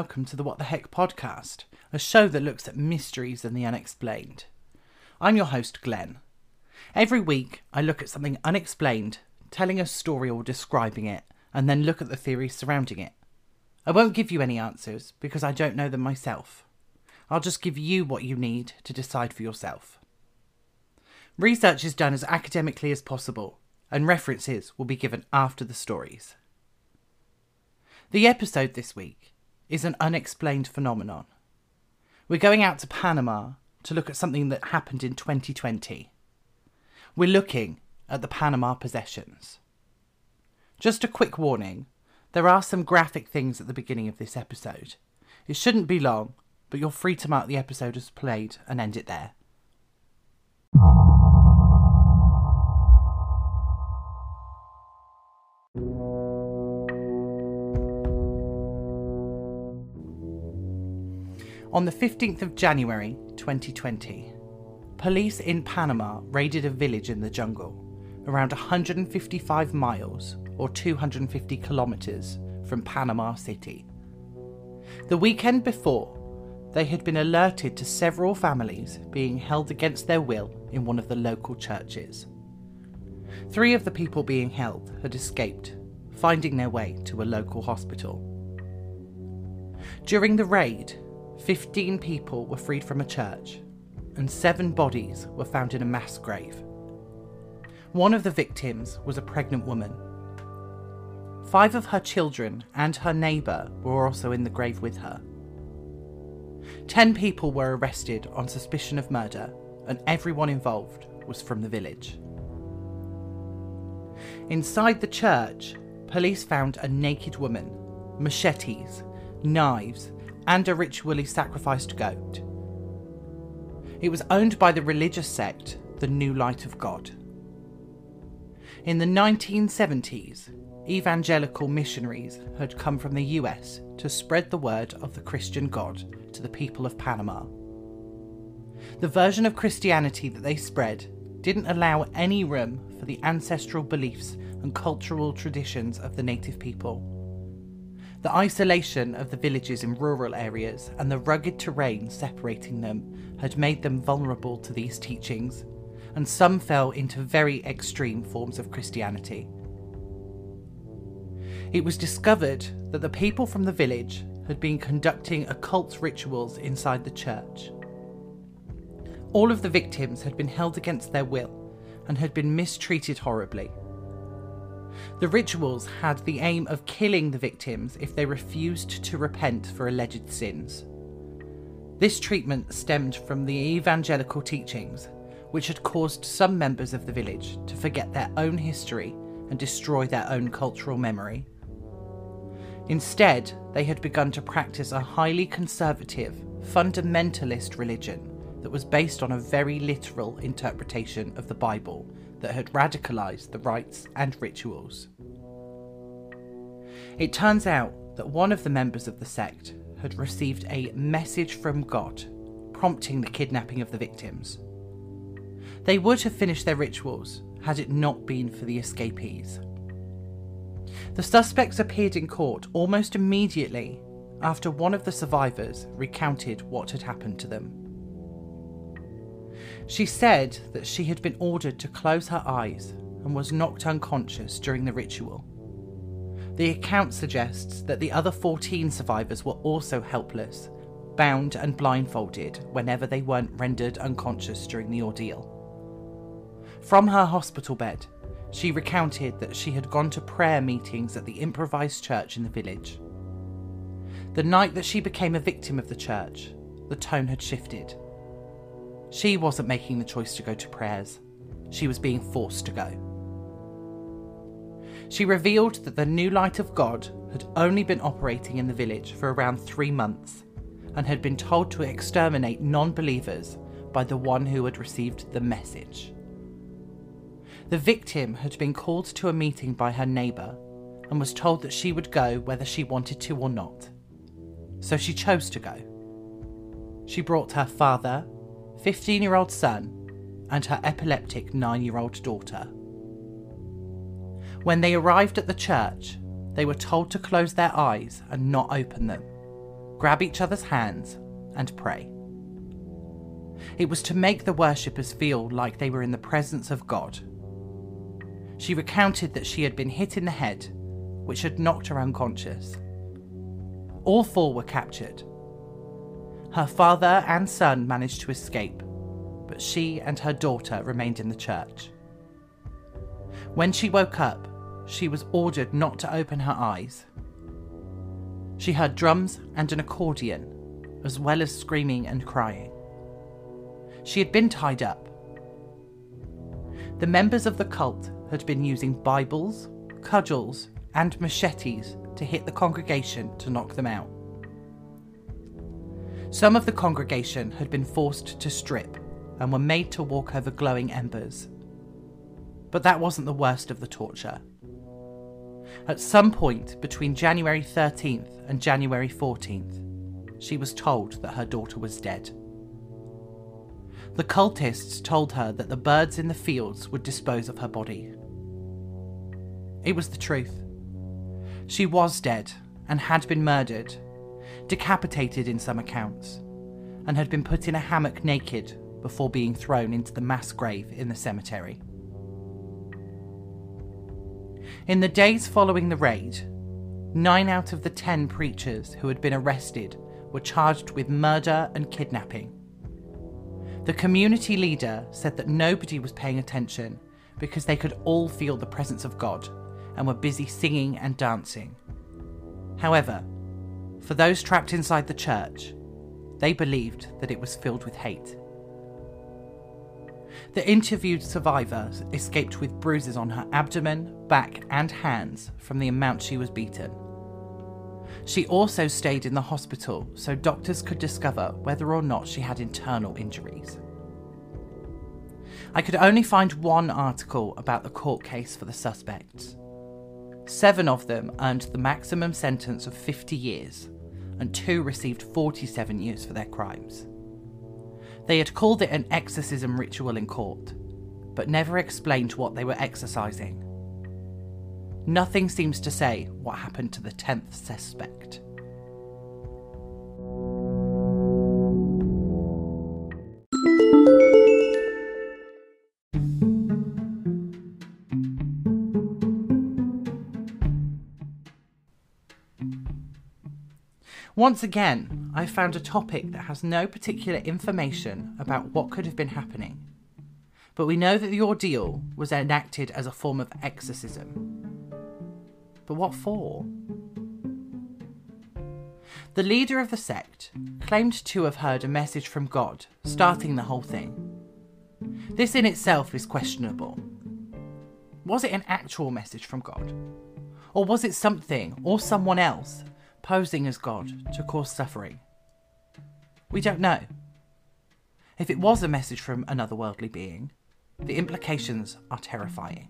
welcome to the What the Heck podcast, a show that looks at mysteries and the unexplained. I'm your host, Glen. Every week, I look at something unexplained, telling a story or describing it, and then look at the theories surrounding it. I won't give you any answers because I don't know them myself. I'll just give you what you need to decide for yourself. Research is done as academically as possible, and references will be given after the stories. The episode this week is an unexplained phenomenon. We're going out to Panama to look at something that happened in 2020. We're looking at the Panama possessions. Just a quick warning there are some graphic things at the beginning of this episode. It shouldn't be long, but you're free to mark the episode as played and end it there. On the 15th of January 2020, police in Panama raided a village in the jungle, around 155 miles or 250 kilometres from Panama City. The weekend before, they had been alerted to several families being held against their will in one of the local churches. Three of the people being held had escaped, finding their way to a local hospital. During the raid, 15 people were freed from a church, and seven bodies were found in a mass grave. One of the victims was a pregnant woman. Five of her children and her neighbour were also in the grave with her. Ten people were arrested on suspicion of murder, and everyone involved was from the village. Inside the church, police found a naked woman, machetes, knives, and a ritually sacrificed goat. It was owned by the religious sect, the New Light of God. In the 1970s, evangelical missionaries had come from the US to spread the word of the Christian God to the people of Panama. The version of Christianity that they spread didn't allow any room for the ancestral beliefs and cultural traditions of the native people. The isolation of the villages in rural areas and the rugged terrain separating them had made them vulnerable to these teachings, and some fell into very extreme forms of Christianity. It was discovered that the people from the village had been conducting occult rituals inside the church. All of the victims had been held against their will and had been mistreated horribly. The rituals had the aim of killing the victims if they refused to repent for alleged sins. This treatment stemmed from the evangelical teachings, which had caused some members of the village to forget their own history and destroy their own cultural memory. Instead, they had begun to practice a highly conservative, fundamentalist religion that was based on a very literal interpretation of the Bible that had radicalized the rites and rituals. It turns out that one of the members of the sect had received a message from God prompting the kidnapping of the victims. They would have finished their rituals had it not been for the escapees. The suspects appeared in court almost immediately after one of the survivors recounted what had happened to them. She said that she had been ordered to close her eyes and was knocked unconscious during the ritual. The account suggests that the other 14 survivors were also helpless, bound and blindfolded whenever they weren't rendered unconscious during the ordeal. From her hospital bed, she recounted that she had gone to prayer meetings at the improvised church in the village. The night that she became a victim of the church, the tone had shifted. She wasn't making the choice to go to prayers, she was being forced to go. She revealed that the new light of God had only been operating in the village for around three months and had been told to exterminate non believers by the one who had received the message. The victim had been called to a meeting by her neighbour and was told that she would go whether she wanted to or not. So she chose to go. She brought her father, 15 year old son, and her epileptic 9 year old daughter. When they arrived at the church, they were told to close their eyes and not open them, grab each other's hands, and pray. It was to make the worshippers feel like they were in the presence of God. She recounted that she had been hit in the head, which had knocked her unconscious. All four were captured. Her father and son managed to escape, but she and her daughter remained in the church. When she woke up, she was ordered not to open her eyes. She heard drums and an accordion, as well as screaming and crying. She had been tied up. The members of the cult had been using Bibles, cudgels, and machetes to hit the congregation to knock them out. Some of the congregation had been forced to strip and were made to walk over glowing embers. But that wasn't the worst of the torture. At some point between January 13th and January 14th, she was told that her daughter was dead. The cultists told her that the birds in the fields would dispose of her body. It was the truth. She was dead and had been murdered, decapitated in some accounts, and had been put in a hammock naked before being thrown into the mass grave in the cemetery. In the days following the raid, nine out of the ten preachers who had been arrested were charged with murder and kidnapping. The community leader said that nobody was paying attention because they could all feel the presence of God and were busy singing and dancing. However, for those trapped inside the church, they believed that it was filled with hate. The interviewed survivor escaped with bruises on her abdomen, back, and hands from the amount she was beaten. She also stayed in the hospital so doctors could discover whether or not she had internal injuries. I could only find one article about the court case for the suspects. Seven of them earned the maximum sentence of 50 years, and two received 47 years for their crimes. They had called it an exorcism ritual in court, but never explained what they were exorcising. Nothing seems to say what happened to the 10th suspect. Once again, I found a topic that has no particular information about what could have been happening. But we know that the ordeal was enacted as a form of exorcism. But what for? The leader of the sect claimed to have heard a message from God, starting the whole thing. This in itself is questionable. Was it an actual message from God? Or was it something or someone else posing as God to cause suffering? We don't know. If it was a message from another worldly being, the implications are terrifying.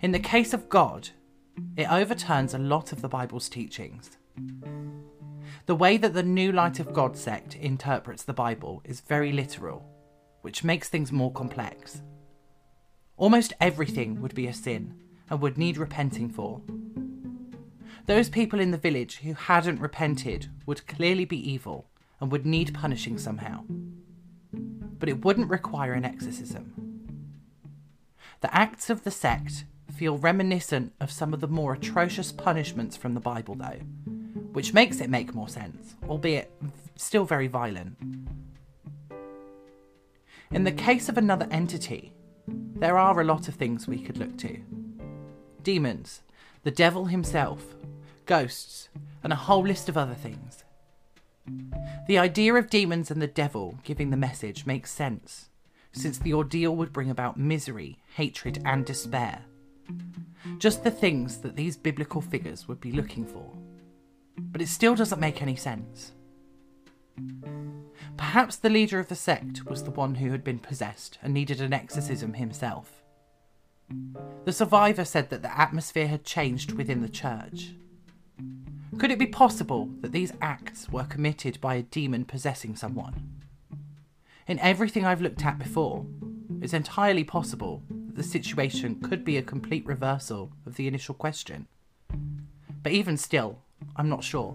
In the case of God, it overturns a lot of the Bible's teachings. The way that the New Light of God sect interprets the Bible is very literal, which makes things more complex. Almost everything would be a sin and would need repenting for, those people in the village who hadn't repented would clearly be evil and would need punishing somehow. But it wouldn't require an exorcism. The acts of the sect feel reminiscent of some of the more atrocious punishments from the Bible, though, which makes it make more sense, albeit still very violent. In the case of another entity, there are a lot of things we could look to demons, the devil himself, ghosts, and a whole list of other things. The idea of demons and the devil giving the message makes sense, since the ordeal would bring about misery, hatred, and despair. Just the things that these biblical figures would be looking for. But it still doesn't make any sense. Perhaps the leader of the sect was the one who had been possessed and needed an exorcism himself. The survivor said that the atmosphere had changed within the church. Could it be possible that these acts were committed by a demon possessing someone? In everything I've looked at before, it's entirely possible that the situation could be a complete reversal of the initial question. But even still, I'm not sure.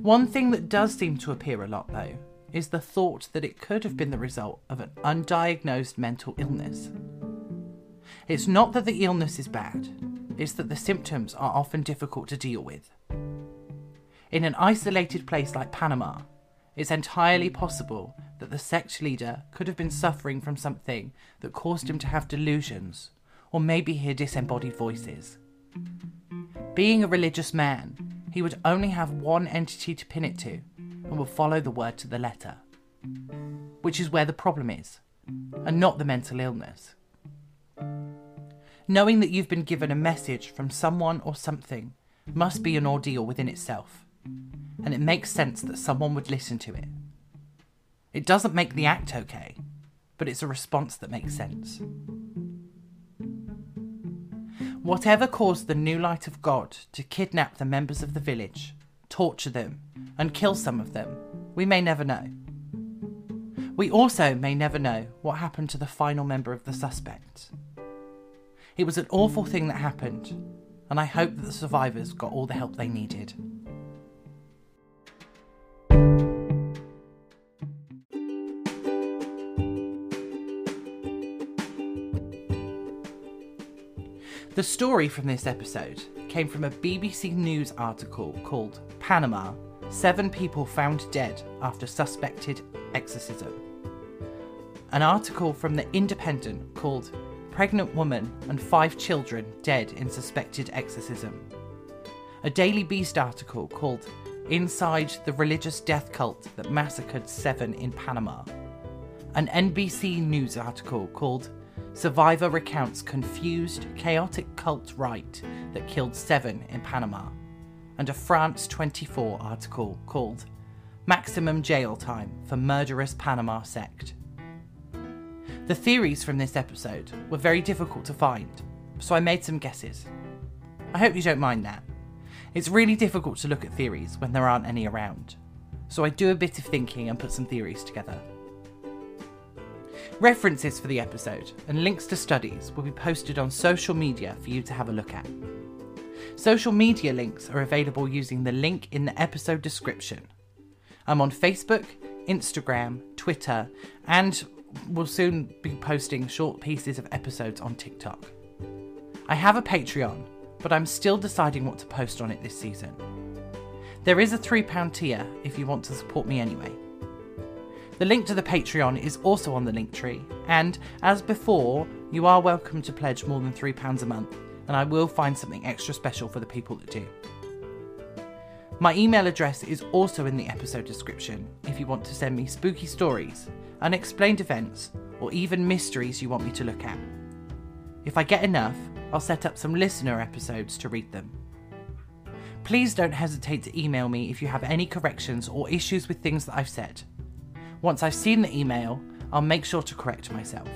One thing that does seem to appear a lot, though, is the thought that it could have been the result of an undiagnosed mental illness. It's not that the illness is bad, it's that the symptoms are often difficult to deal with. In an isolated place like Panama, it's entirely possible that the sect leader could have been suffering from something that caused him to have delusions, or maybe hear disembodied voices. Being a religious man, he would only have one entity to pin it to, and would follow the word to the letter. Which is where the problem is, and not the mental illness. Knowing that you've been given a message from someone or something must be an ordeal within itself, and it makes sense that someone would listen to it. It doesn't make the act okay, but it's a response that makes sense. Whatever caused the new light of God to kidnap the members of the village, torture them, and kill some of them, we may never know. We also may never know what happened to the final member of the suspects. It was an awful thing that happened, and I hope that the survivors got all the help they needed. The story from this episode came from a BBC News article called Panama Seven People Found Dead After Suspected Exorcism. An article from The Independent called Pregnant Woman and Five Children Dead in Suspected Exorcism. A Daily Beast article called Inside the Religious Death Cult That Massacred Seven in Panama. An NBC News article called Survivor recounts confused, chaotic cult rite that killed seven in Panama, and a France 24 article called Maximum Jail Time for Murderous Panama Sect. The theories from this episode were very difficult to find, so I made some guesses. I hope you don't mind that. It's really difficult to look at theories when there aren't any around, so I do a bit of thinking and put some theories together. References for the episode and links to studies will be posted on social media for you to have a look at. Social media links are available using the link in the episode description. I'm on Facebook, Instagram, Twitter, and will soon be posting short pieces of episodes on TikTok. I have a Patreon, but I'm still deciding what to post on it this season. There is a £3 tier if you want to support me anyway. The link to the Patreon is also on the link tree, and as before, you are welcome to pledge more than £3 a month, and I will find something extra special for the people that do. My email address is also in the episode description if you want to send me spooky stories, unexplained events, or even mysteries you want me to look at. If I get enough, I'll set up some listener episodes to read them. Please don't hesitate to email me if you have any corrections or issues with things that I've said. Once I've seen the email, I'll make sure to correct myself.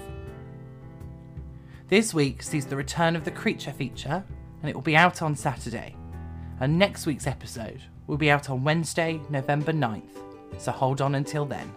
This week sees the return of the creature feature, and it will be out on Saturday. And next week's episode will be out on Wednesday, November 9th, so hold on until then.